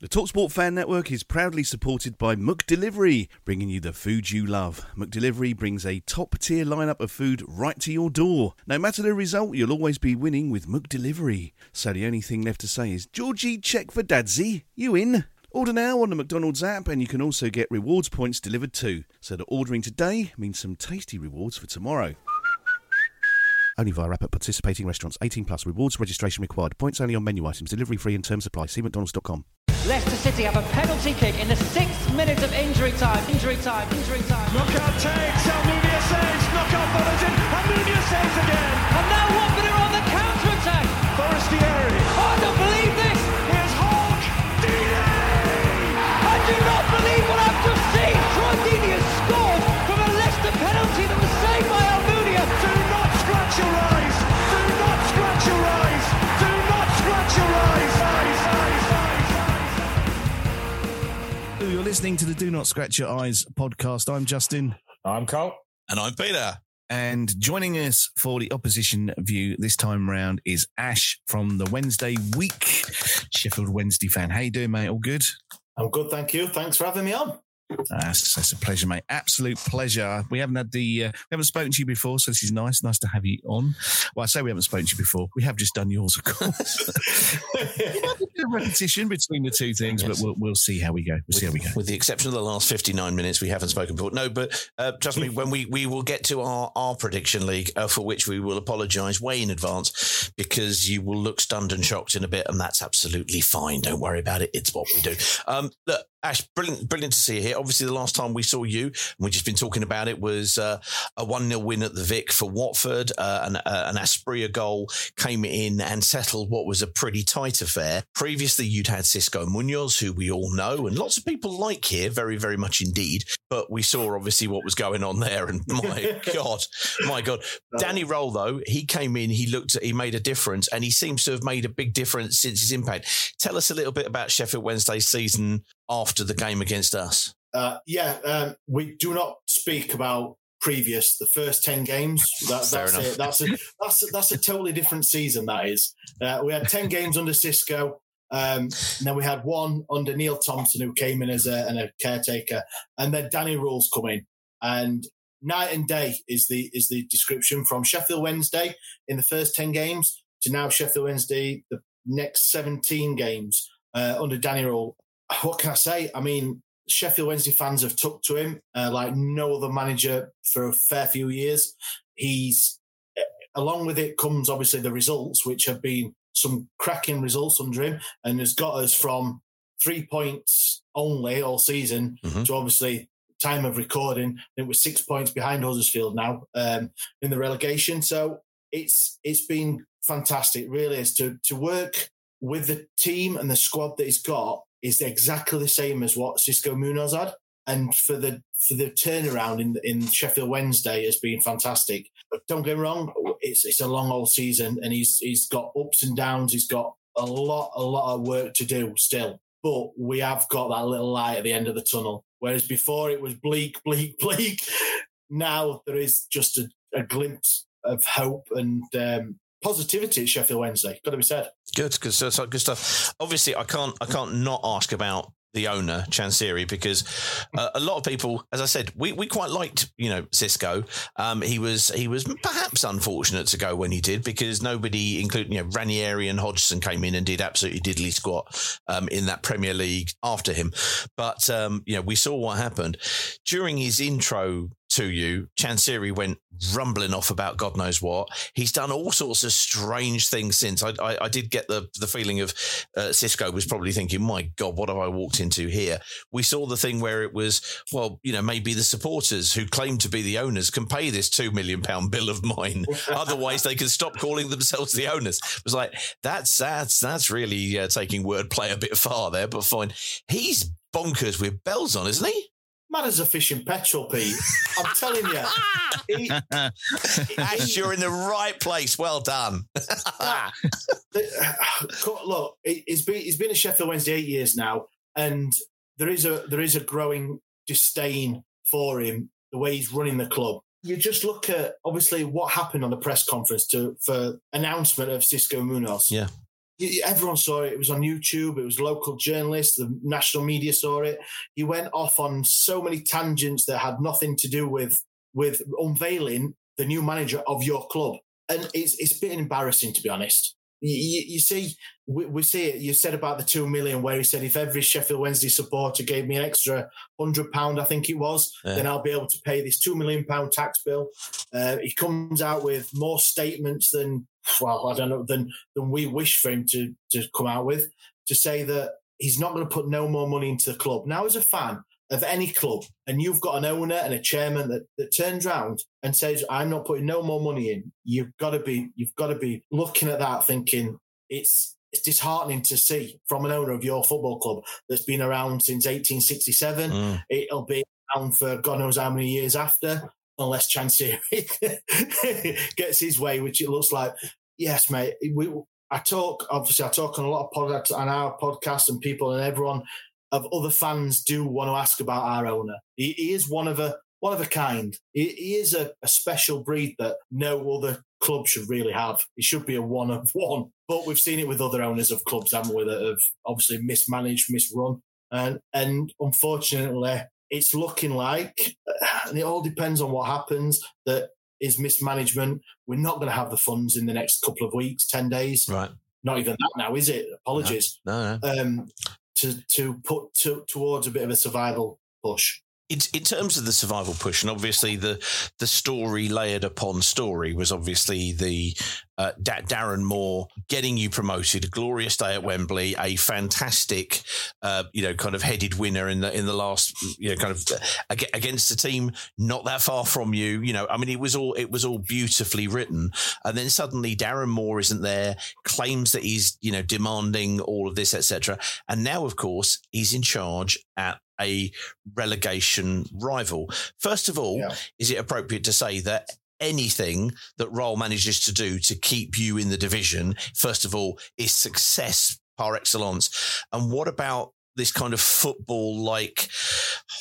The Talksport Fan Network is proudly supported by McDelivery, bringing you the food you love. McDelivery brings a top tier lineup of food right to your door. No matter the result, you'll always be winning with McDelivery. So the only thing left to say is, Georgie, check for Dadsy. You in? Order now on the McDonald's app, and you can also get rewards points delivered too. So the ordering today means some tasty rewards for tomorrow. Only via app at participating restaurants. 18 plus. Rewards registration required. Points only on menu items. Delivery free and terms apply. See mcdonalds.com. Leicester City have a penalty kick in the sixth minute of injury time. Injury time. Injury time. Knockaert takes. Almunia saves. Knockaert follows in. Almunia saves again. And now You're listening to the Do Not Scratch Your Eyes podcast. I'm Justin. I'm Cole. And I'm Peter. And joining us for the opposition view this time round is Ash from the Wednesday week. Sheffield Wednesday fan. How you doing, mate? All good? I'm good, thank you. Thanks for having me on. That's, that's a pleasure, mate. Absolute pleasure. We haven't had the, uh, we haven't spoken to you before, so this is nice. Nice to have you on. Well, I say we haven't spoken to you before. We have just done yours, of course. repetition between the two things, but we'll, we'll see how we go. We'll see how we go. With the exception of the last 59 minutes, we haven't spoken before. No, but uh, trust me, when we, we will get to our, our prediction league, uh, for which we will apologise way in advance because you will look stunned and shocked in a bit, and that's absolutely fine. Don't worry about it. It's what we do. Um, look, Ash, brilliant, brilliant to see you here. Obviously, the last time we saw you, and we've just been talking about it, was uh, a 1 0 win at the Vic for Watford. Uh, an, uh, an Asprilla goal came in and settled what was a pretty tight affair. Previously, you'd had Xisco Munoz, who we all know, and lots of people like here, very, very much indeed. But we saw obviously what was going on there, and my God, my God. Danny Röhl, though, he came in, he looked at, he made a difference, and he seems to have made a big difference since his impact. Tell us a little bit about Sheffield Wednesday's season after the game against us. Uh, yeah, um, we do not speak about previous the first ten games. That, Fair that's enough. it. That's a that's a, that's a totally different season. That is. Uh, we had ten games under Xisco. Um, and then we had one under Neil Thompson, who came in as a, and a caretaker, and then Danny Röhl's coming. And night and day is the is the description from Sheffield Wednesday in the first ten games to now Sheffield Wednesday the next seventeen games uh, under Danny Röhl. What can I say? I mean, Sheffield Wednesday fans have took to him uh, like no other manager for a fair few years. He's eh, along with it comes obviously the results, which have been some cracking results under him, and has got us from three points only all season Mhm. to obviously time of recording. I think we're six points behind Huddersfield now um, in the relegation. So it's it's been fantastic, really, is to to work with the team and the squad that he's got is exactly the same as what Xisco Munoz had. And for the for the turnaround in in Sheffield Wednesday has been fantastic. But don't get me wrong, it's it's a long old season, and he's he's got ups and downs. He's got a lot a lot of work to do still. But we have got that little light at the end of the tunnel. Whereas before it was bleak, bleak, bleak. Now there is just a, a glimpse of hope and um, positivity at Sheffield Wednesday. Got to be said. Good, good, good stuff. Obviously, I can't, I can't not ask about the owner Chansiri because uh, a lot of people, as I said, we, we quite liked you know Xisco. Um, he was he was perhaps unfortunate to go when he did because nobody, including you know Ranieri and Hodgson, came in and did absolutely diddly squat um, in that Premier League after him. But um, you know we saw what happened during his intro to you. Chansiri went rumbling off about God knows what. He's done all sorts of strange things since. I, I, I did get the, the feeling of uh, Xisco was probably thinking, my God, what have I walked into here? We saw the thing where it was, well, you know, maybe the supporters who claim to be the owners can pay this £2 million bill of mine. Otherwise, they can stop calling themselves the owners. It was like, that's, that's, that's really uh, taking wordplay a bit far there, but fine. He's bonkers with bells on, isn't he? Mad as a fish in petrol, Pete. I'm telling you. He, Ash, you're in the right place. Well done. look, he's been he's been at Sheffield Wednesday eight years now, and there is a there is a growing disdain for him the way he's running the club. You just look at obviously what happened on the press conference to for announcement of Xisco Munoz. Yeah. Everyone saw it. It was on YouTube. It was local journalists. The national media saw it. He went off on so many tangents that had nothing to do with with unveiling the new manager of your club. And it's it's been embarrassing to be honest. You, you, see, we, we, see it. You said about the two million, where he said if every Sheffield Wednesday supporter gave me an extra hundred pound, I think it was, yeah. then I'll be able to pay this two million pound tax bill. Uh, he comes out with more statements than well, I don't know than than we wish for him to to come out with to say that he's not going to put no more money into the club. Now, as a fan, of any club and you've got an owner and a chairman that, that turns around and says, I'm not putting no more money in, you've got to be, you've got to be looking at that thinking it's, it's disheartening to see from an owner of your football club that's been around since 1867. Mm. It'll be around for God knows how many years after, unless Chansiri gets his way, which it looks like. Yes, mate. We, I talk, obviously, I talk on a lot of podcasts on our podcast and people and everyone of other fans do want to ask about our owner. He, he is one of a one of a kind. He, he is a, a, special breed that no other club should really have. He should be a one of one. But we've seen it with other owners of clubs, haven't we, that have obviously mismanaged, misrun. And and unfortunately, it's looking like, and it all depends on what happens, that is mismanagement. We're not going to have the funds in the next couple of weeks, 10 days. Right. Not even that now, is it? Apologies. No, no. Um, to to put to, towards a bit of a survival push. In, in terms of the survival push, and obviously the the story layered upon story was obviously the uh, da- Darren Moore getting you promoted, a glorious day at Wembley, a fantastic, uh, you know, kind of headed winner in the in the last, you know, kind of uh, against a team not that far from you. You know, I mean, it was all it was all beautifully written, and then suddenly Darren Moore isn't there, claims that he's you know demanding all of this, etc. And now, of course, he's in charge at a relegation rival. First of all, yeah. is it appropriate to say that anything that Röhl manages to do to keep you in the division, first of all, is success par excellence. And what about this kind of football like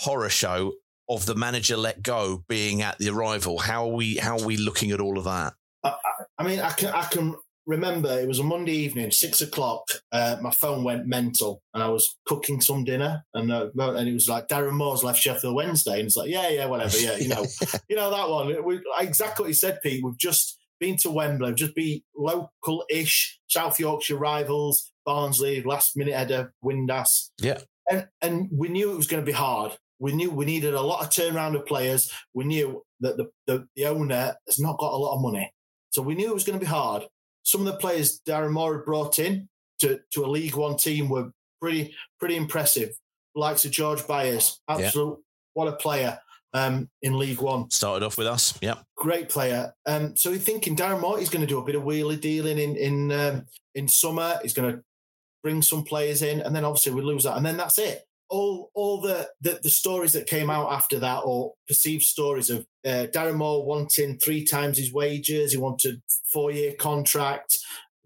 horror show of the manager let go being at the arrival? How are we how are we looking at all of that? I, I mean, I can I can remember it was a Monday evening, six o'clock. Uh, my phone went mental, and I was cooking some dinner, and uh, and it was like Darren Moore's left Sheffield Wednesday, and it's like, yeah, yeah, whatever, yeah, you know, you know that one. We, exactly what you said, Pete. We've just been to Wembley, just be local-ish South Yorkshire rivals, Barnsley, last minute header, Windass, yeah, and and we knew it was going to be hard. We knew we needed a lot of turnaround of players. We knew that the, the, the owner has not got a lot of money. So we knew it was going to be hard some of the players Darren Moore had brought in to, to a League One team were pretty pretty impressive. Likes of George Byers, absolute yeah. what a player um, in League One. Started off with us, yeah, great player. Um, so he's thinking Darren Moore is going to do a bit of wheelie dealing in in um, in summer. He's going to bring some players in, and then obviously we lose that, and then that's it all all the, the, the stories that came out after that, or perceived stories of uh, Darren Moore wanting three times his wages, he wanted four year contract,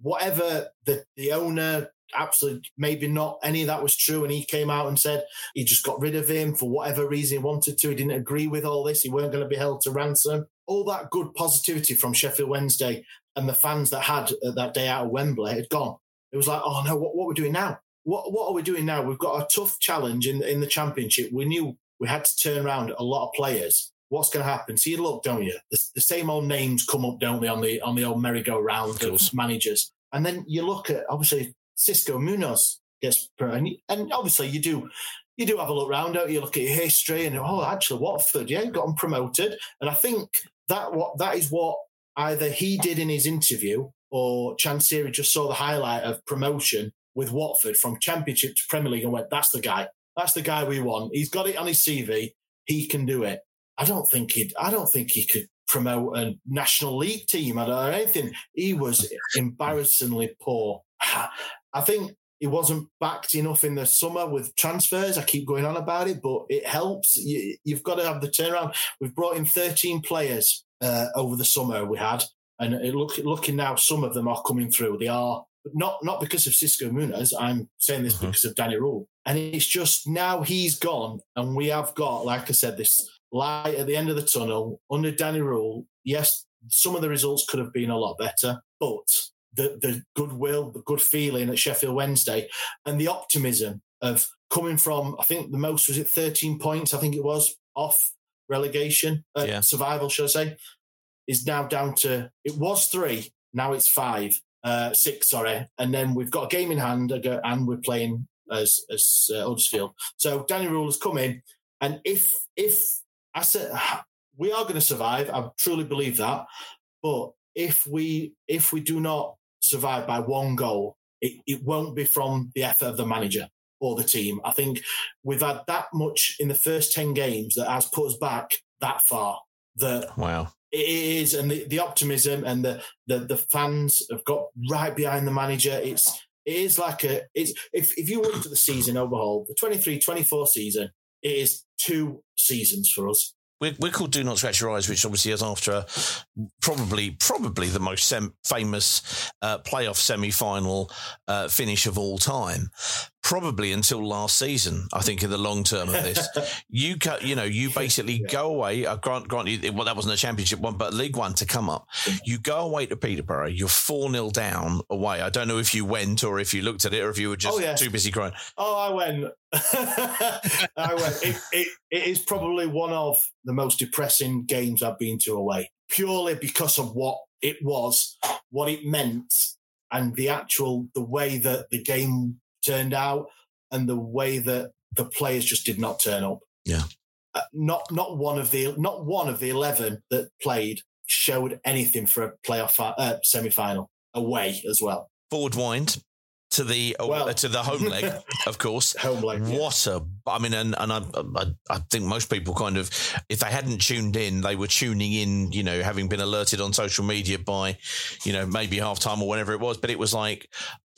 whatever the the owner absolutely maybe not any of that was true and he came out and said he just got rid of him for whatever reason he wanted to he didn't agree with all this he weren't going to be held to ransom. All that good positivity from sheffield wednesday and the fans that had uh, that day out of wembley had gone. It was like oh no what, what we're doing now what what are we doing now? We've got a tough challenge in in the championship. We knew we had to turn around a lot of players. What's going to happen? So you look, don't you? The, the, same old names come up, don't they, on the on the old merry-go-round of, of managers. And then you look at obviously Xisco Munoz gets and, and obviously you do you do have a look round, don't you? Look at your history, and oh, actually, Watford, yeah, got them promoted, and I think that what that is what either he did in his interview or Chansiri just saw the highlight of promotion with Watford from Championship to Premier League and went, "That's the guy. That's the guy we want. He's got it on his CV. He can do it." I don't think he. I don't think he could promote a national league team or anything. He was embarrassingly poor. I think he wasn't backed enough in the summer with transfers. I keep going on about it, but it helps. You, have got to have the turnaround. We've brought in 13 players uh, over the summer. We had, and it look, looking now, some of them are coming through. They are not not because of Xisco Munoz. I'm saying this mm-hmm. because of Danny Röhl, and it's just now he's gone, and we have got, like I said, this light at the end of the tunnel under Danny Röhl. Yes, some of the results could have been a lot better, but the the goodwill, the good feeling at Sheffield Wednesday, and the optimism of coming from I think the most was it 13 points, I think it was off relegation, uh, yeah. survival, should I say, is now down to it was three, now it's five, uh, six, sorry, and then we've got a game in hand, and we're playing as as uh, Huddersfield. So Danny Röhl has come in, and if if I said we are going to survive. I truly believe that. But if we if we do not survive by one goal, it, it won't be from the effort of the manager or the team. I think we've had that much in the first ten games that has put us back that far. That wow. It is, and the, the optimism and the, the the fans have got right behind the manager. It's it is like a it's if if you look at the season overhaul, the 23-24 season, it is two seasons for us we're, called Do Not Scratch Your Eyes, which obviously is after probably probably the most sem- famous uh, playoff semi final uh, finish of all time probably until last season. I think in the long term of this, you cut, you know, you basically yeah. go away. Uh, grant, grant you, well, that wasn't a championship one, but League One to come up. You go away to Peterborough. You're four 0 down away. I don't know if you went or if you looked at it or if you were just oh, yeah. too busy crying. Oh, I went. I went. It, it, it is probably one of the most depressing games I've been to away, purely because of what it was, what it meant, and the actual the way that the game turned out and the way that the players just did not turn up. Yeah. Uh, not not one of the not one of the 11 that played showed anything for a playoff uh, semi final away as well. Forward wind to the uh, well, uh, to the home leg, of course. home leg. What yeah. a! I mean, and and I, I, I think most people kind of, if they hadn't tuned in, they were tuning in. You know, having been alerted on social media by, you know, maybe half time or whatever it was. But it was like,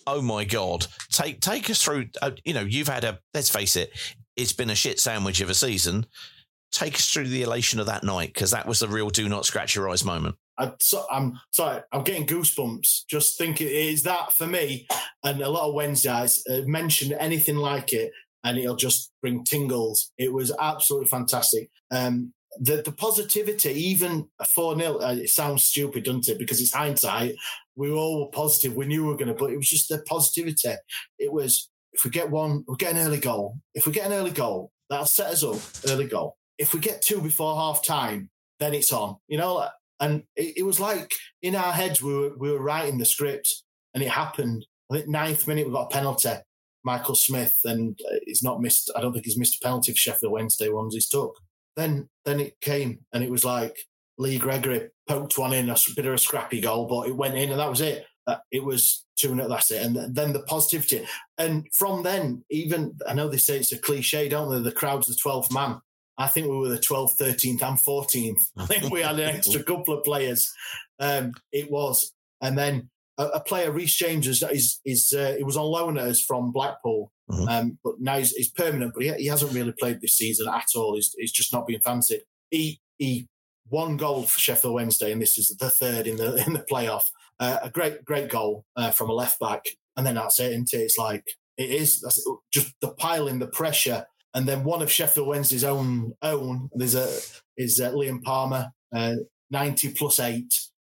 oh my god, take take us through. Uh, you know, you've had a let's face it, it's been a shit sandwich of a season. Take us through the elation of that night because that was the real do not scratch your eyes moment. I, am sorry, I'm getting goosebumps just thinking is that for me. And a lot of Wednesdays uh, mentioned anything like it, and it'll just bring tingles. It was absolutely fantastic. Um, the, the positivity, even 4 0, uh, it sounds stupid, doesn't it? Because it's hindsight. We were all positive. We knew we were going to, but it was just the positivity. It was, if we get one, we get an early goal. If we get an early goal, that'll set us up, early goal. If we get two before half time, then it's on, you know? And it, it was like in our heads, we were, we were writing the script and it happened. I think ninth minute, we got a penalty. Michael Smith, and uh, he's not missed, I don't think he's missed a penalty for Sheffield Wednesday ones he's took. Then then it came and it was like Lee Gregory poked one in, a bit of a scrappy goal, but it went in and that was it. Uh, it was 2 0, that's it. And then the positivity. And from then, even, I know they say it's a cliche, don't they? The crowd's the 12th man. I think we were the 12th, 13th, and 14th. I think we had an extra couple of players. Um, it was. And then a, a player, Reece James, is, is, is uh, it was on loan us from Blackpool. Mm-hmm. Um, but now he's, he's permanent, but he, he, hasn't really played this season at all. He's, he's just not being fancied. He he one goal for Sheffield Wednesday, and this is the third in the in the playoff. Uh, a great great goal uh, from a left back, and then that's it. Isn't it? It's like it is that's just the piling, the pressure, and then one of Sheffield Wednesday's own own. There's a is uh, Liam Palmer, uh, ninety plus eight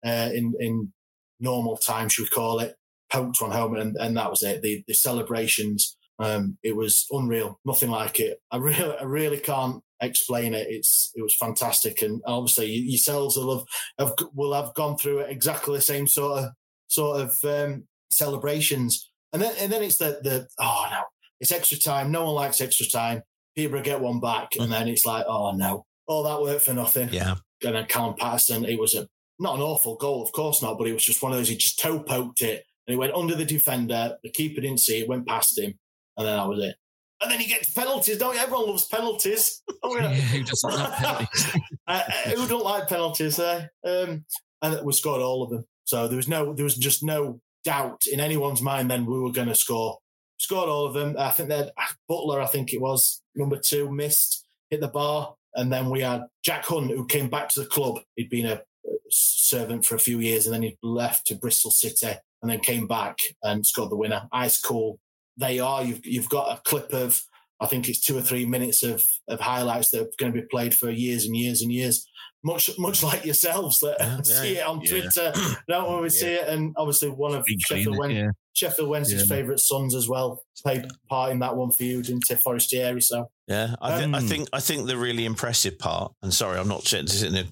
uh, in in normal time, should we call it? Poked one home, and, and that was it. The the celebrations um, it was unreal, nothing like it. I really, I really can't explain it. It's it was fantastic, and obviously yourselves will have, have will have gone through exactly the same sort of sort of um, celebrations. And then and then it's the the oh no it's extra time. No one likes extra time. Peterborough get one back, and then it's like, oh no, all that work for nothing. Yeah. And then Callum Paterson, it was a not an awful goal, of course not, but it was just one of those. He just toe poked it, and it went under the defender. The keeper didn't see it, went past him, and then that was it. And then you get penalties, don't you? Everyone loves penalties. who doesn't love penalties? uh, who don't like penalties? Eh? Um, and we scored all of them. So there was no, there was just no doubt in anyone's mind. Then we were going to score. Scored all of them. I think that Butler, I think it was number two, missed, hit the bar, and then we had Jack Hunt, who came back to the club. He'd been a servant for a few years, and then he left to Bristol City, and then came back and scored the winner. Ice cool. They are. You've you've got a clip of I think it's two or three minutes of, of highlights that are going to be played for years and years and years. Much much like yourselves that yeah, see it on yeah. Twitter, don't we see it? And obviously one of Sheffield, Wen- yeah. Sheffield Wednesday's favourite sons as well played part in that one for you, didn't they, Forestieri? So Yeah, I, th- I Um, think I think the really impressive part, and sorry, I'm not sitting there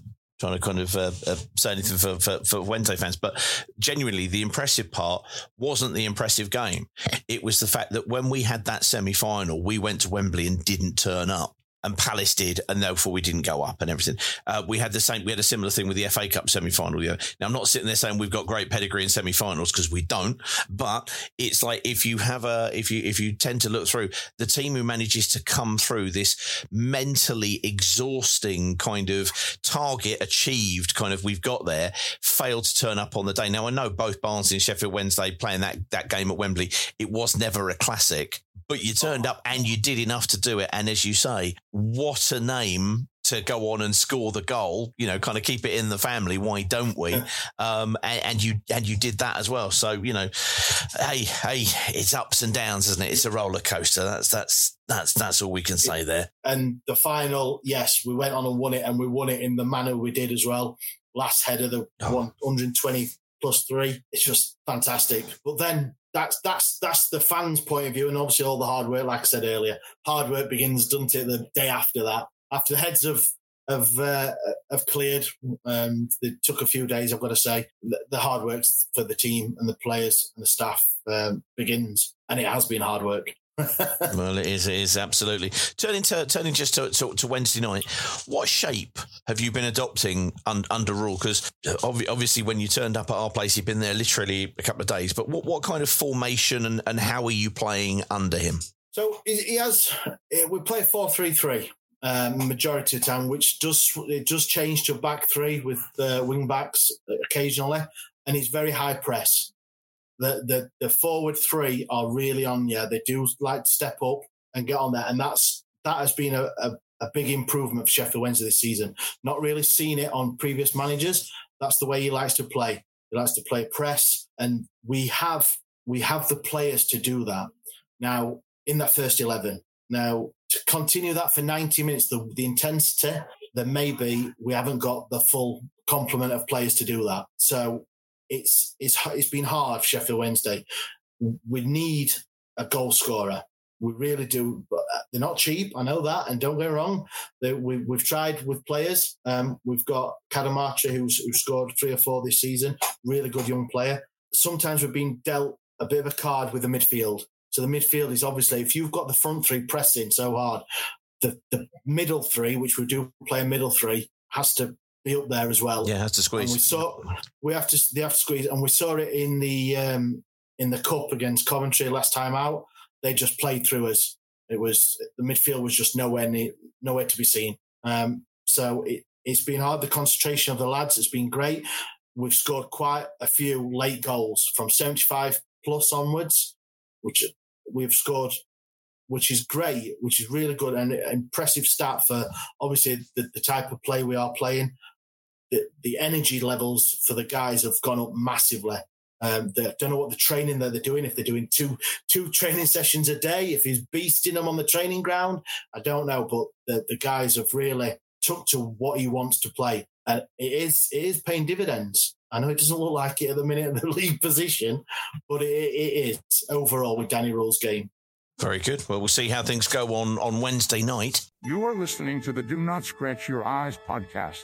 trying to kind of uh, uh, say anything for, for for Wednesday fans, but genuinely, the impressive part wasn't the impressive game. It was the fact that when we had that semi final, we went to Wembley and didn't turn up. And Palace did, and therefore we didn't go up and everything. Uh, we had the same. We had a similar thing with the FA Cup semi-final. Yeah. Now I'm not sitting there saying we've got great pedigree in semi-finals because we don't. But it's like if you have a, if you if you tend to look through the team who manages to come through this mentally exhausting kind of target achieved kind of we've got there failed to turn up on the day. Now I know both Barnsley and Sheffield Wednesday playing that that game at Wembley. It was never a classic, but you turned up and you did enough to do it. And as you say, what a name to go on and score the goal. You know, kind of keep it in the family. Why don't we? Um, and, and you and you did that as well. So you know, hey, hey, it's ups and downs, isn't it? It's a roller coaster. That's that's that's that's all we can say there. and the final, yes, we went on and won it, and we won it in the manner we did as well. Last header, the Oh. 120 plus three. It's just fantastic. But then that's that's that's the fans' point of view, and obviously all the hard work. Like I said earlier, hard work begins, doesn't it? The day after that, after the heads of have uh, have cleared. Um, it took a few days, I've got to say. The, hard work for the team and the players and the staff um, begins, and it has been hard work. Well, it is. It is absolutely. Turning to turning just to, to, to Wednesday night. What shape have you been adopting un, under Röhl? Because obviously, when you turned up at our place, you've been there literally a couple of days. But what, what kind of formation and, and how are you playing under him? So he has. eh, We play four three three um, majority of the time, which does it does change to back three with uh, wing backs occasionally, and it's very high press. The the the forward three are really on. Yeah, they do like to step up and get on there, and that's that has been a, a, a big improvement for Sheffield Wednesday this season. Not really seen it on previous managers. That's the way he likes to play. He likes to play press, and we have we have the players to do that now in that first eleven. Now to continue that for ninety minutes, the the intensity, then maybe we haven't got the full complement of players to do that. So it's it's it's been hard Sheffield Wednesday. We need a goal scorer. We really do. Uh, they're not cheap. I know that. And don't get wrong. They, we, we've tried with players. Um, we've got Cadamarteri, who's who scored three or four this season. Really good young player. Sometimes we've been dealt a bit of a card with the midfield. So the midfield is obviously if you've got the front three pressing so hard, the the middle three, which we do play a middle three, has to be up there as well. Yeah, has to And we saw we have to they have to squeeze, and we saw it in the um, in the cup against Coventry last time out. They just played through us. It was the midfield was just nowhere near, nowhere to be seen. Um, so it, it's been hard. The concentration of the lads has been great. We've scored quite a few late goals from seventy five plus onwards, which we've scored. Which is great, which is really good and an impressive start for obviously the, the type of play we are playing the, the energy levels for the guys have gone up massively. Um, they I don't know what the training that they're doing. If they're doing two two training sessions a day, if he's beasting them on the training ground, I don't know. But the, the guys have really took to what he wants to play, and it is it is paying dividends. I know it doesn't look like it at the minute in the league position, but it, it is overall with Danny Röhl's game. Very good. Well, we'll see how things go on on Wednesday night. You are listening to the Do Not Scratch Your Eyes podcast.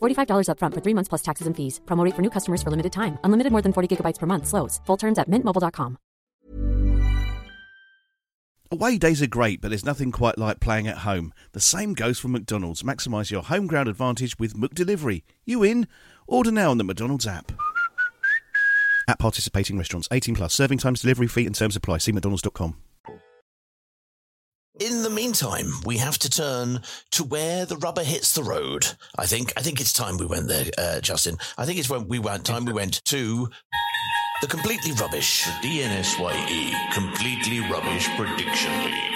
$45 upfront for three months plus taxes and fees. Promo rate for new customers for limited time. Unlimited more than 40 gigabytes per month. Slows. Full terms at mintmobile.com. Away days are great, but there's nothing quite like playing at home. The same goes for McDonald's. Maximise your home ground advantage with McDelivery. You in? Order now on the McDonald's app. At participating restaurants, 18 plus, serving times, delivery fee, and terms apply. See McDonald's.com. In the meantime, we have to turn to where the rubber hits the road. I think. I think it's time we went there, uh, Justin. I think it's when we went. Time we went to the completely rubbish DNSYE completely rubbish prediction league.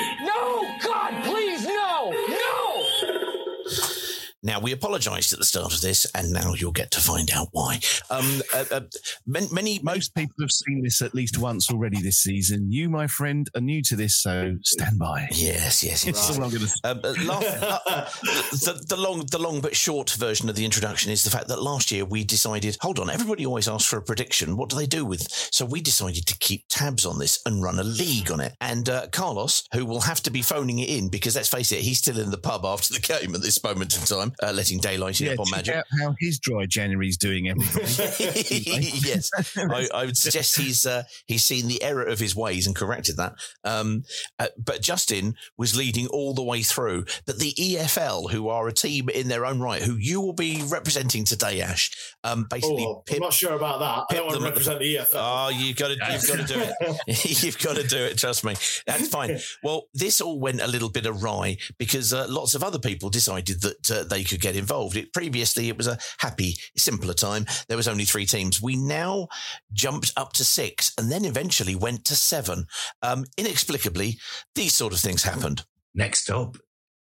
Now we apologised at the start of this, and now you'll get to find out why. Um, uh, uh, many, many Most people have seen this at least once already this season. You, my friend, are new to this, so stand by. Yes, yes, yes. That's going to. Um, uh, last, uh, the, the long, the long but short version of the introduction is the fact that last year we decided, hold on, everybody always asks for a prediction. What do they do with? So we decided to keep tabs on this and run a league on it. And uh, Carlos, who will have to be phoning it in because let's face it, he's still in the pub after the game at this moment in time, uh, letting daylight in Yeah, upon check magic. out how his dry January's doing, everybody. yes, I, I would suggest he's uh, he's seen the error of his ways and corrected that. Um, uh, but Justin was leading all the way through. But the EFL, who are a team in their own right, who you will be representing today, Ash, um, basically Oh, I'm not sure about that. I don't want to them at the- represent the EFL. Oh, you've got to, you've got to do it. you've got to do it. Trust me. That's fine. Well, this all went a little bit awry because uh, lots of other people decided that uh, they could get involved. It previously it was a happy, simpler time. There was only three teams. We now jumped up to six, and then eventually went to seven. Um, inexplicably, these sort of things happened. Next up,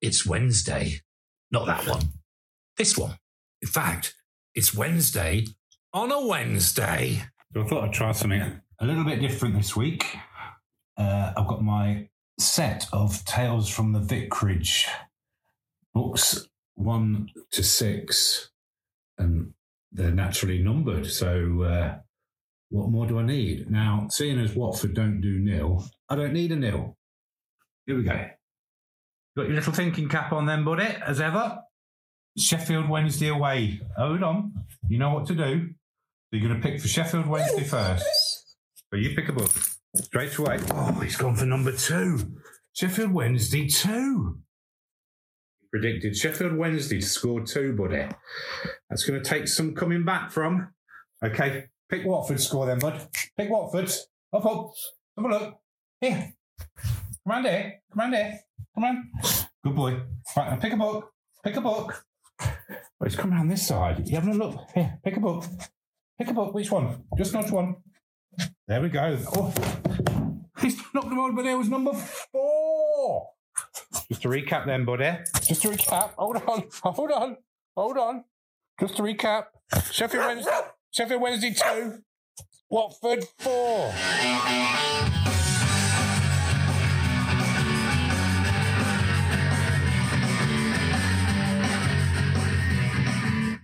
it's Wednesday. Not that one. This one. In fact, it's Wednesday on a Wednesday. So I thought I'd try something a little bit different this week. Uh, I've got my set of Tales from the Vicarage books, one to six, and they're naturally numbered. So, uh, what more do I need? Now, seeing as Watford don't do nil, I don't need a nil. Here we go. Got your little thinking cap on then, buddy, as ever. Sheffield Wednesday away. Hold on. You know what to do. You're going to pick for Sheffield Wednesday first. So you pick a book straight away. Oh, he's gone for number two. Sheffield Wednesday two. Predicted Sheffield Wednesday to score two, buddy. That's going to take some coming back from. Okay, pick Watford score then, bud. Pick Watford. Up, up. Have a look. Here. Come on, here. Come on, here. Come on. Good boy. Right, now pick a book. Pick a book. Oh, it's come around this side. You having a look? Here, pick a book. Pick a book. Which one? Just nudge one. There we go. Oh, he's knocked them over, but there was number four. Just to recap, then, buddy. Just to recap. Hold on. Hold on. Hold on. Just to recap. Sheffield Wednesday. Sheffield Wednesday two. Watford four.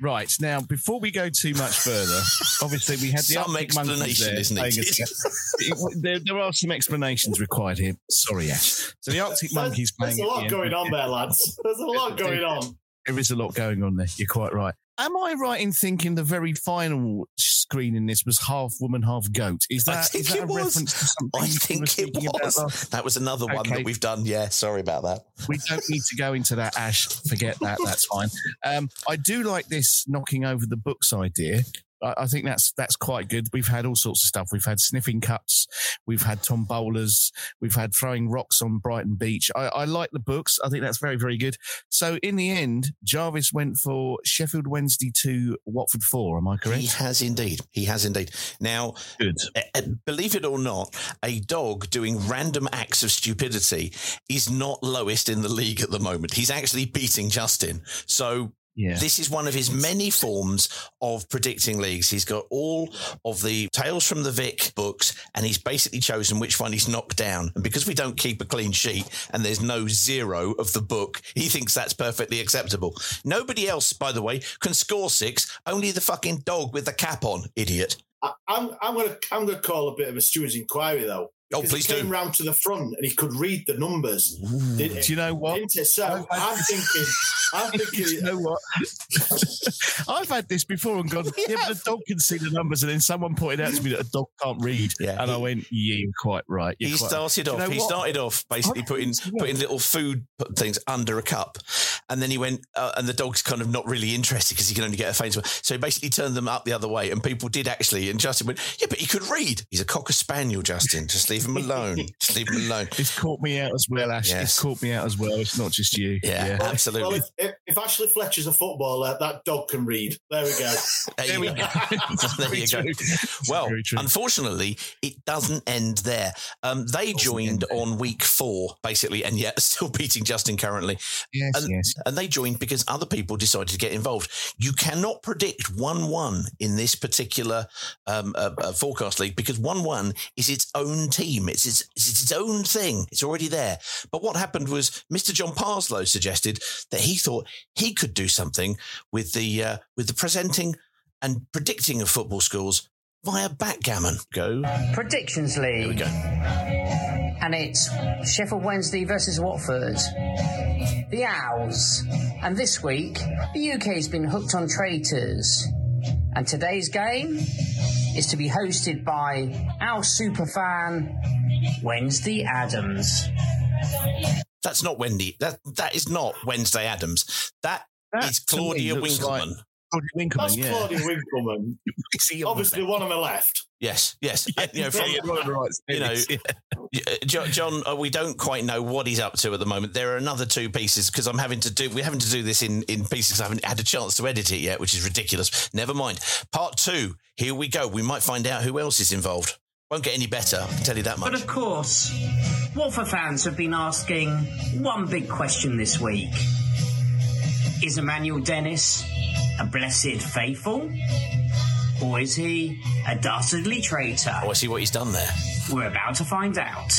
Right now, before we go too much further, obviously we had the Some Arctic monkeys explanation there is playing needed. us- It- there, there are some explanations required here. Sorry, Ash. So the Arctic monkeys playing. There's a lot going on there, lads. There's a lot going on. There is a lot going on there. You're quite right. Am I right in thinking the very final screen in this was half woman, half goat? Is that, I think is that it a was. reference to something I think it was. That was another one that we've done. Yeah, sorry about that. We don't need to go into that, Ash. Forget that. That's fine. Um, I do like this knocking over the books idea. I, think that's that's quite good. We've had all sorts of stuff. We've had sniffing cuts. We've had Tom bowlers. We've had throwing rocks on Brighton Beach. I, I like the books. I think that's very very good. So in the end, Jarvis went for Sheffield Wednesday to Watford four. Am I correct? He has indeed. He has indeed. Now, Good. believe it or not, a dog doing random acts of stupidity is not lowest in the league at the moment. He's actually beating Justin. So Yeah. This is one of his many forms of predicting leagues. He's got all of the Tales from the Vic books, and he's basically chosen which one he's knocked down. And because we don't keep a clean sheet and there's no zero of the book, he thinks that's perfectly acceptable. Nobody else, by the way, can score six. Only the fucking dog with the cap on, idiot. I, I'm I'm gonna I'm gonna call a bit of a steward's inquiry though. Oh, 'Cause please he came do. round to the front and he could read the numbers. Did Do you know what? Didn't? So I'm thinking, I'm you thinking, know what? I've had this before and gone, yeah, but the dog can see the numbers. And then someone pointed out to me that a dog can't read. Yeah. And I went, yeah, you're quite right. You're he quite started right. off. You know he what? started off basically I- putting putting little food things under a cup, and then he went, uh, and the dog's kind of not really interested because he can only get a faint. one. So he basically turned them up the other way, and people did actually. And Justin went, yeah, but he could read. He's a cocker spaniel, Justin. Just leave him alone. Just leave him alone. It's caught me out as well, Ash. Yes. It's caught me out as well. It's not just you. Yeah, well, absolutely. if, if, if Ashley Fletcher's a footballer, that dog can read. There we go. There, There you we go. go. there you go. Very. Well, unfortunately, it doesn't end there. Um, they joined on week four, basically, and yet still beating Justin currently. Yes, and, yes. And they joined because other people decided to get involved. You cannot predict 1 1 in this particular um, uh, uh, forecast league because 1 1 is its own team. It's its, it's its own thing. It's already there. But what happened was Mr. John Parslow suggested that he thought he could do something with the, uh, with the presenting and predicting of football scores via backgammon. Go. Predictions League. Here we go. And it's Sheffield Wednesday versus Watford. The Owls. And this week, the UK's been hooked on traitors. And today's game is to be hosted by our superfan, Wednesday Addams. That's not Wendy. That that is not Wednesday Addams. That That is Claudia looks like- Winkleman. Claudia Winkleman, That's yeah. Claudia Winkleman. See Obviously, the one on the left. Yes, yes. Uh, you know, from, Yeah, one right you know, yeah. John, uh, we don't quite know what he's up to at the moment. There are another two pieces because I'm having to do. We're having to do this in in pieces. I haven't had a chance to edit it yet, which is ridiculous. Never mind. Part two. Here we go. We might find out who else is involved. Won't get any better. I can tell you that much. But of course, Watford fans have been asking one big question this week Is Emmanuel Dennis a blessed faithful? Or is he a dastardly traitor? Oh, I see what he's done there. We're about to find out.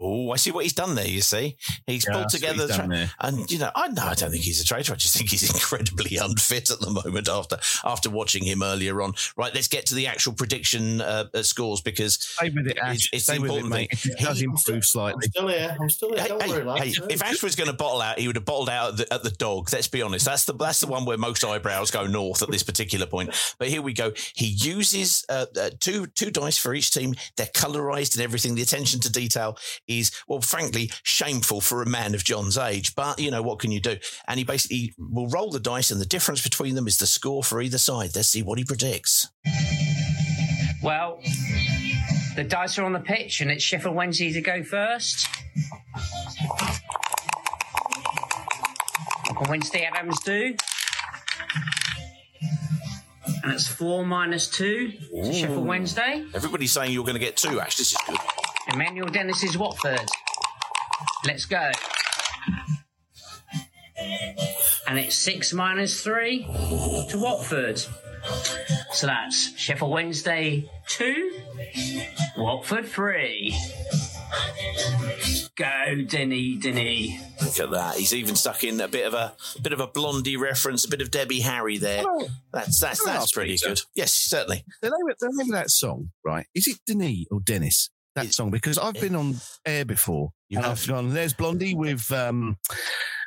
Oh, I see what he's done there. You see, he's Yeah, pulled I see what together, he's tra- and you know, I no, I don't think he's a traitor. I just think he's incredibly unfit at the moment after after watching him earlier on. Right, let's get to the actual prediction uh, uh, scores because Stay with it, Ash. it's, it's Stay the with it, important mate. thing. It does He- improve I'm slightly. still here. I'm still here. Hey, Don't hey, worry, hey, lads. if Ash was going to bottle out, he would have bottled out at the, at the dog. Let's be honest. That's the that's the one where most eyebrows go north at this particular point. But here we go. He uses uh, uh, two two dice for each team. They're colorized and everything. The attention to detail is well, frankly, shameful for a man of John's age. But you know what can you do? And he basically will roll the dice, and the difference between them is the score for either side. Let's see what he predicts. Well, the dice are on the pitch and it's Sheffield Wednesday to go first. What can Wednesday Addams do? And it's four minus two Sheffield Wednesday. Everybody's saying you're going to get two. Ash, this is good. Emmanuel Dennis is Watford. Let's go. And it's six minus three to Watford. So that's Sheffield Wednesday two, Watford three. Go, Denny, Denny. Look at that. He's even stuck in a bit of a bit of a blondie reference, a bit of Debbie Harry there. That's that's Can that's pretty Peter? good. Yes, certainly. The name, of, the name of that song, right? Is it Denis or Dennis? That song because I've been on air before. You have? I've gone. There's Blondie with um,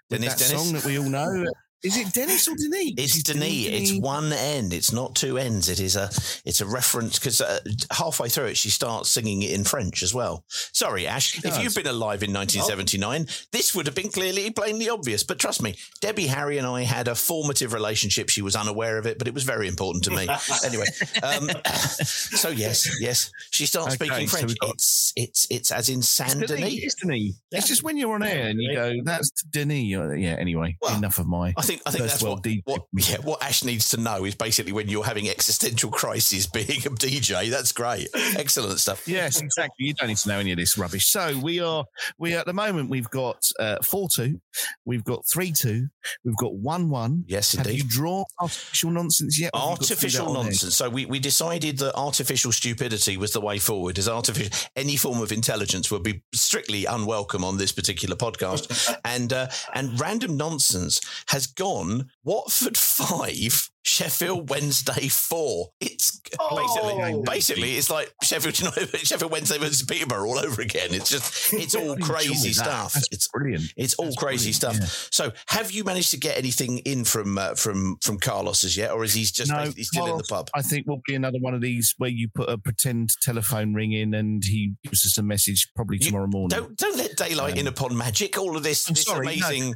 with Dennis, that Dennis? song that we all know. Is it Dennis or Denis? It's Is it Denis. It's one end. It's not two ends. It is a it's a reference because uh, halfway through it she starts singing it in French as well. Sorry, Ash. If you've been alive in 1979, this would have been clearly plainly obvious. But trust me, Debbie Harry and I had a formative relationship. She was unaware of it, but it was very important to me. anyway, um, so yes, yes, she starts Okay, speaking French. we've got- it's it's it's as in Saint It's Denis. Denis. It's Denis. It's just when you're on air and you go, "That's Denis." Yeah. Anyway, Well, enough of my. I think I think First that's what, what yeah what Ash needs to know is basically when you're having existential crises being a DJ. That's great, excellent stuff. Yes, exactly. You don't need to know any of this rubbish. So we are we are, at the moment we've got uh, four two, we've got three two, we've got one one. Yes, Have indeed. you drawn artificial nonsense yet? Or have you got to do that Artificial nonsense. So we, we decided that artificial stupidity was the way forward. As artificial, any form of intelligence would be strictly unwelcome on this particular podcast. and uh, and random nonsense has gone Watford five. Sheffield Wednesday four. It's basically Oh. basically it's like Sheffield United, Sheffield Wednesday versus Peterborough all over again. It's just it's all crazy that. stuff. That's it's brilliant. It's all crazy brilliant, stuff. So, have you managed to get anything in from uh, from from Carlos as yet, or is he just No, basically still in the pub? I think will be another one of these where you put a pretend telephone ring in and he gives us a message probably tomorrow morning. Don't don't let daylight in upon magic. All of this, I'm this sorry, no. amazing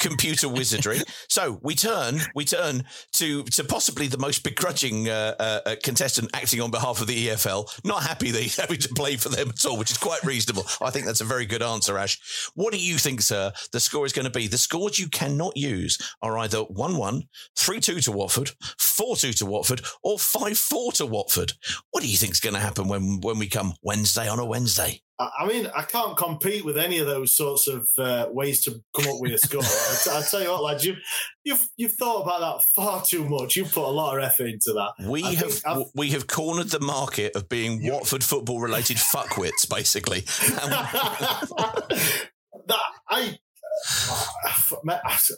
computer wizardry. So we turn we turn to to possibly the most begrudging uh, uh, uh, contestant acting on behalf of the EFL. Not happy that he's having to play for them at all, which is quite reasonable. I think that's a very good answer, Ash. What do you think, sir? The score is going to be the scores you cannot use are either 1 1, 3 2 to Watford, 4 2 to Watford, or 5 4 to Watford. What do you think is going to happen when, when we come Wednesday on a Wednesday? I mean, I can't compete with any of those sorts of uh, ways to come up with a score. I, t- I tell you what, lads, you've, you've you've thought about that far too much. You've put a lot of effort into that. We I have I've- we have cornered the market of being Watford football related fuckwits, basically. That I.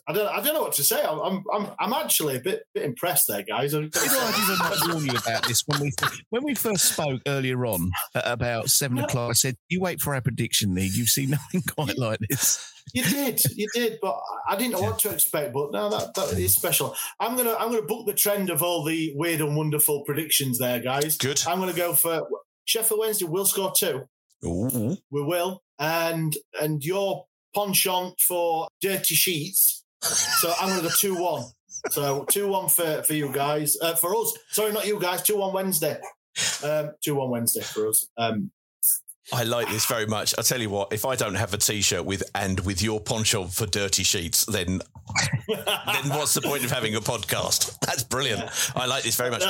I don't. I don't know what to say. I'm. I'm. I'm, I'm actually a bit, bit impressed there, guys. I'm- Did I even not warn you about this when we when we first spoke earlier on at about seven o'clock? I said, "You wait for our prediction league. You've seen nothing quite like this." You did, you did, but I didn't know what to expect. But no, that, that is special. I'm gonna I'm gonna book the trend of all the weird and wonderful predictions there, guys. Good. I'm gonna go for Sheffield Wednesday will score two. Ooh. We will, and and your penchant for dirty sheets. So I'm gonna go two one. So two one for for you guys, uh, for us. Sorry, not you guys. Two one Wednesday. Um, two one Wednesday for us. Um, I like this very much. I tell you what, if I don't have a T-shirt with and with your poncho for dirty sheets, then then what's the point of having a podcast? That's brilliant. I like this very much.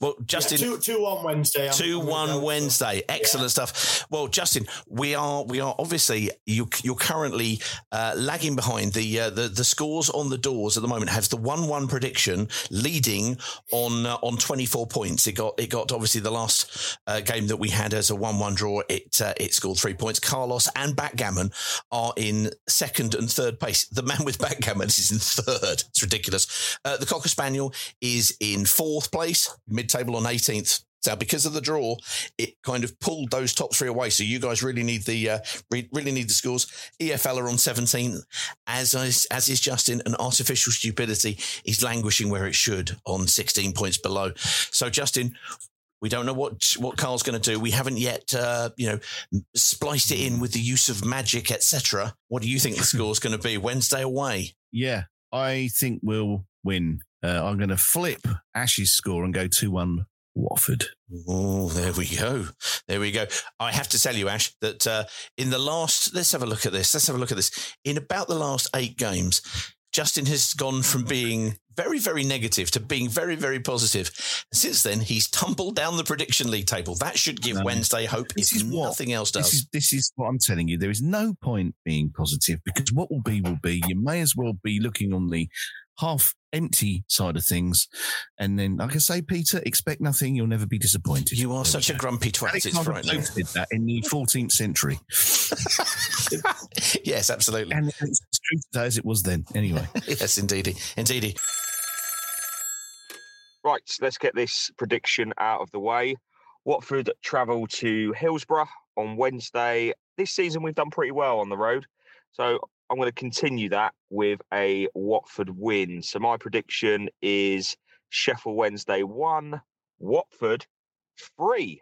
Well, Justin, yeah, two two one Wednesday. I'm- Two I'm gonna one go for- Wednesday, excellent stuff. Well, Justin, we are we are obviously you you're currently uh, lagging behind the uh, the the scores on the doors at the moment. Has the one one prediction leading on uh, on twenty four points. It got it got obviously the last uh, game that we had as a one one draw. It uh, it scored three points. Carlos and Backgammon are in second and third place. The man with Backgammon is in third. It's ridiculous. Uh, the Cocker Spaniel is in fourth place, mid table on eighteenth. So because of the draw, it kind of pulled those top three away. So you guys really need the uh, re- really need the scores. EFL are on 17, as is, as is Justin. And artificial stupidity is languishing where it should on 16 points below. So Justin, we don't know what what Carl's going to do. We haven't yet, uh, you know, spliced it in with the use of magic, etc. What do you think the score's going to be Wednesday away? Yeah, I think we'll win. Uh, I'm going to flip Ash's score and go two one Watford. Oh, there we go. There we go. I have to tell you, Ash, that uh, in the last, let's have a look at this. Let's have a look at this. In about the last eight games, Justin has gone from being very, very negative to being very, very positive. Since then, he's tumbled down the prediction league table. That should give No. Wednesday hope This is what- nothing else does. This is this is what I'm telling you. There is no point being positive because what will be will be. You may as well be looking on the half empty side of things, and then, like I say, Peter, expect nothing. You'll never be disappointed. you are There such a go. grumpy twat. It's Alexander frightening. Pope did that in the 14th century, yes, absolutely. and it's as true today as it was then. Anyway, yes, indeedy. Indeedy. Right, let's get this prediction out of the way. Watford travel to Hillsborough on Wednesday. This season, we've done pretty well on the road. So I'm going to continue that with a Watford win. So my prediction is Sheffield Wednesday 1, Watford 3.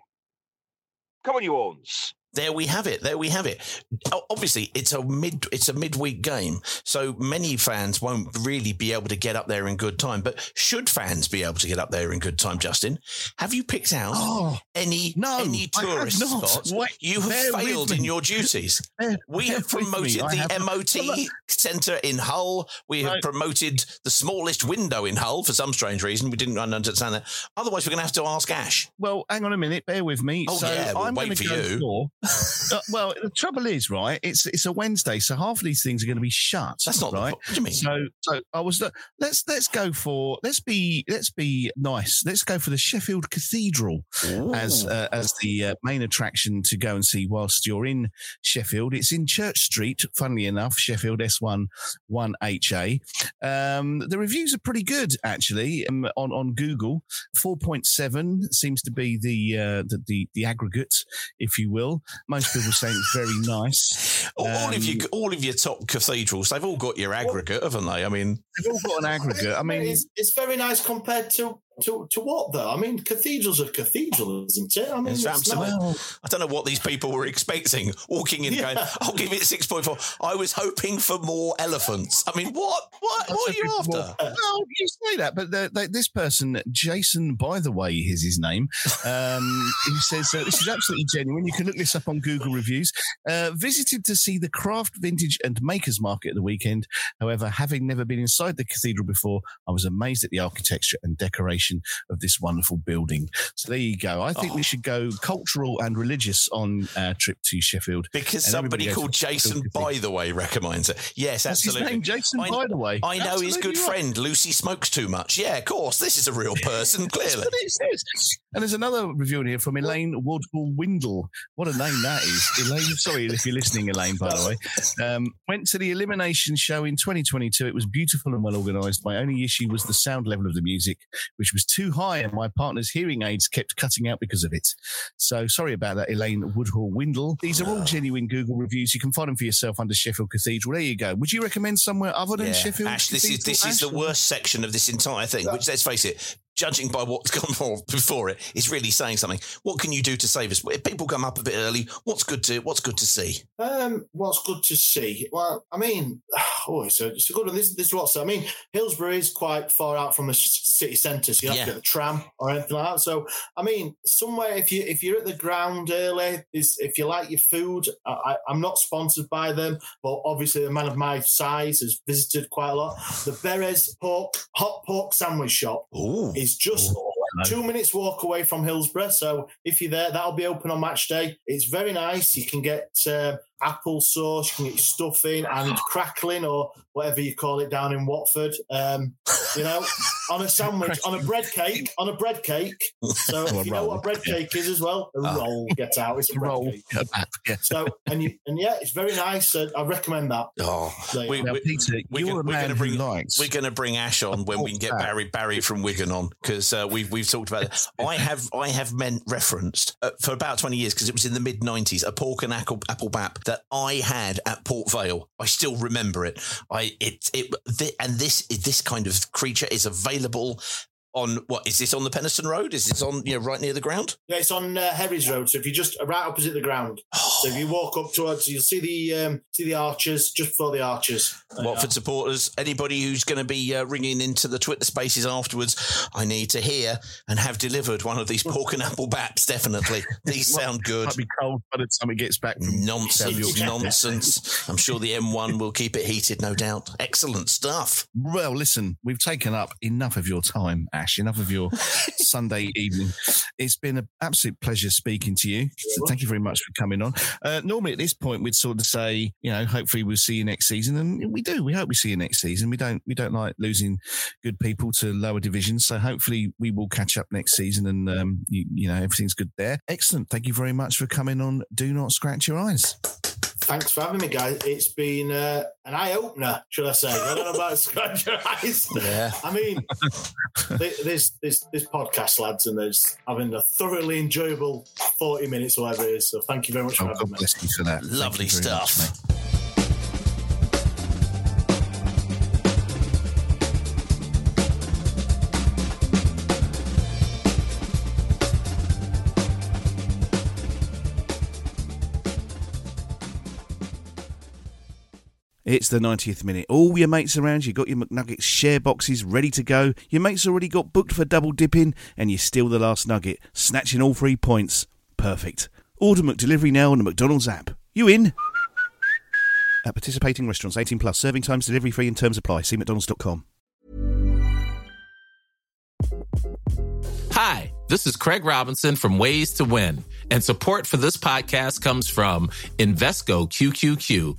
Come on, you Horns. There we have it. There we have it. Obviously, it's a mid it's a midweek game, so many fans won't really be able to get up there in good time. But should fans be able to get up there in good time, Justin? Have you picked out Oh, any no, any tourist spots? You have bear failed in your duties. Bear- we bear have promoted the have- MOT centre in Hull. We have Right. promoted the smallest window in Hull for some strange reason. We didn't understand that. Otherwise, we're going to have to ask Ash. Well, hang on a minute. Bear with me. Oh, so yeah, we'll I'm wait for go you. uh, well, the trouble is, right? It's it's a Wednesday, so half of these things are going to be shut. That's not right. pro- what do you mean? So, so I was. Let's let's go for let's be let's be nice. Let's go for the Sheffield Cathedral as uh, as the uh, main attraction to go and see whilst you're in Sheffield. It's in Church Street. Funnily enough, Sheffield S one one HA. Um, the reviews are pretty good actually um, on on Google. Four point seven seems to be the, uh, the the the aggregate, if you will. Most people say it's very nice. all, all of Um, you, all of your top cathedrals, they've all got your aggregate, haven't they? I mean, They've all got an aggregate. I mean, it's, it's very nice compared to, to to what though? I mean, cathedrals are cathedrals, isn't it? I mean, It's it's not- I don't know what these people were expecting. Walking in, going, "I'll give it six point four. I was hoping for more elephants. I mean, what? What? What are you after? Well, you say that, but the, the, this person, Jason, by the way, is his name. Um, he says uh, this is absolutely genuine. You can look this up on Google reviews. Uh, visited to see the craft, vintage, and makers market at the weekend. However, having never been inside the cathedral before, I was amazed at the architecture and decoration of this wonderful building. So there you go. I think we should go cultural and religious on our trip to Sheffield Because And somebody called Jason, by the way, recommends it. Yes, That's his absolutely. name, Jason, I, by the way. I know his good right. friend Lucy smokes too much. Yeah, of course. This is a real person, clearly. what it says. And there's another review in here from Elaine Woodhall Windle. What a name that is. Elaine, sorry if you're listening, Elaine, by the way. Um, went to the Elimination show in 2022. It was beautiful and well organised. My only issue was the sound level of the music, which was too high, and my partner's hearing aids kept cutting out because of it. So sorry about that, Elaine Woodhall Windle. These are all ah. genuine Google reviews. You can find them for yourself under Sheffield Cathedral. There you go. Would you recommend somewhere other than Yeah, Sheffield Ash, this is Cathedral, this is the worst section of this entire thing. Which, let's face it, judging by what's gone for, before it, is really saying something. What can you do to save us? If people come up a bit early, what's good to what's good to see? Um, what's good to see? Well, I mean, oh, it's a, it's a good one. There's, there's lots. I mean, Hillsborough is quite far out from the city centre, so you have Yeah. to get the tram or anything like that. So, I mean, somewhere if you if you're at the ground early, is if you like your food. I, I, I'm not sponsored by them, but obviously a man of my size has visited quite a lot. The Beres pork hot pork sandwich shop Ooh. is just two minutes walk away from Hillsborough. So if you're there, that'll be open on match day. It's very nice. You can get uh, apple sauce, you can get stuffing and crackling or whatever you call it down in Watford. Um, you know, on a sandwich, on a bread cake, on a bread cake. So if you know what a bread yeah. cake is as well, a Ah. roll. Get out. It's a bread roll. cake. Yeah. So and you and yeah, it's very nice. Uh, I recommend that. Oh, There you we, go. Now, we, Peter, we're you're gonna- a man bring- likes. We're going to bring Ash on when we can get pork Barry Barry from Wigan on because uh, we've we've talked about it. I have I have meant referenced uh, for about twenty years because it was in the mid nineties a pork and apple apple bap that I had at Port Vale. I still remember it. I it it thi- and this this kind of creature is available on what is this on the Penistone Road? Is this on you know right near the ground? Yeah, it's on uh, Herries Road. So if you just right opposite the ground, so if you walk up towards, you'll see the um, see the archers just before the archers. There Watford supporters, anybody who's going to be uh, ringing into the Twitter spaces afterwards, I need to hear and have delivered one of these pork and apple baps. Definitely, these sound good. Might be cold by the time it gets back Nonsense, nonsense. I'm sure the M1 will keep it heated, no doubt. Excellent stuff. Well, listen, we've taken up enough of your time, Ash, enough of your Sunday evening. It's been an absolute pleasure speaking to you. So thank you very much for coming on. Uh, normally at this point, we'd sort of say, you know, hopefully we'll see you next season. And we do. We hope we see you next season. We don't, we don't like losing good people to lower divisions. So hopefully we will catch up next season and, um, you, you know, everything's good there. Excellent. Thank you very much for coming on. Do not scratch your eyes. Thanks for having me, guys. It's been uh, an eye opener, should I say? I don't know about scratch your eyes. Yeah. I mean, this this this podcast, lads, and there's having a thoroughly enjoyable forty minutes, or whatever it is. So thank you very much for Oh, having God me. bless you for that. Thank Lovely stuff. very much, It's the 90th minute. All your mates around, you got your McNuggets share boxes ready to go. Your mates already got booked for double dipping, and you steal the last nugget, snatching all three points. Perfect. Order McDelivery now on the McDonald's app. You in? At participating restaurants, 18 plus, serving times, delivery free, and terms apply. See McDonald's.com. Hi, this is Craig Robinson from Ways to Win, and support for this podcast comes from Invesco QQQ,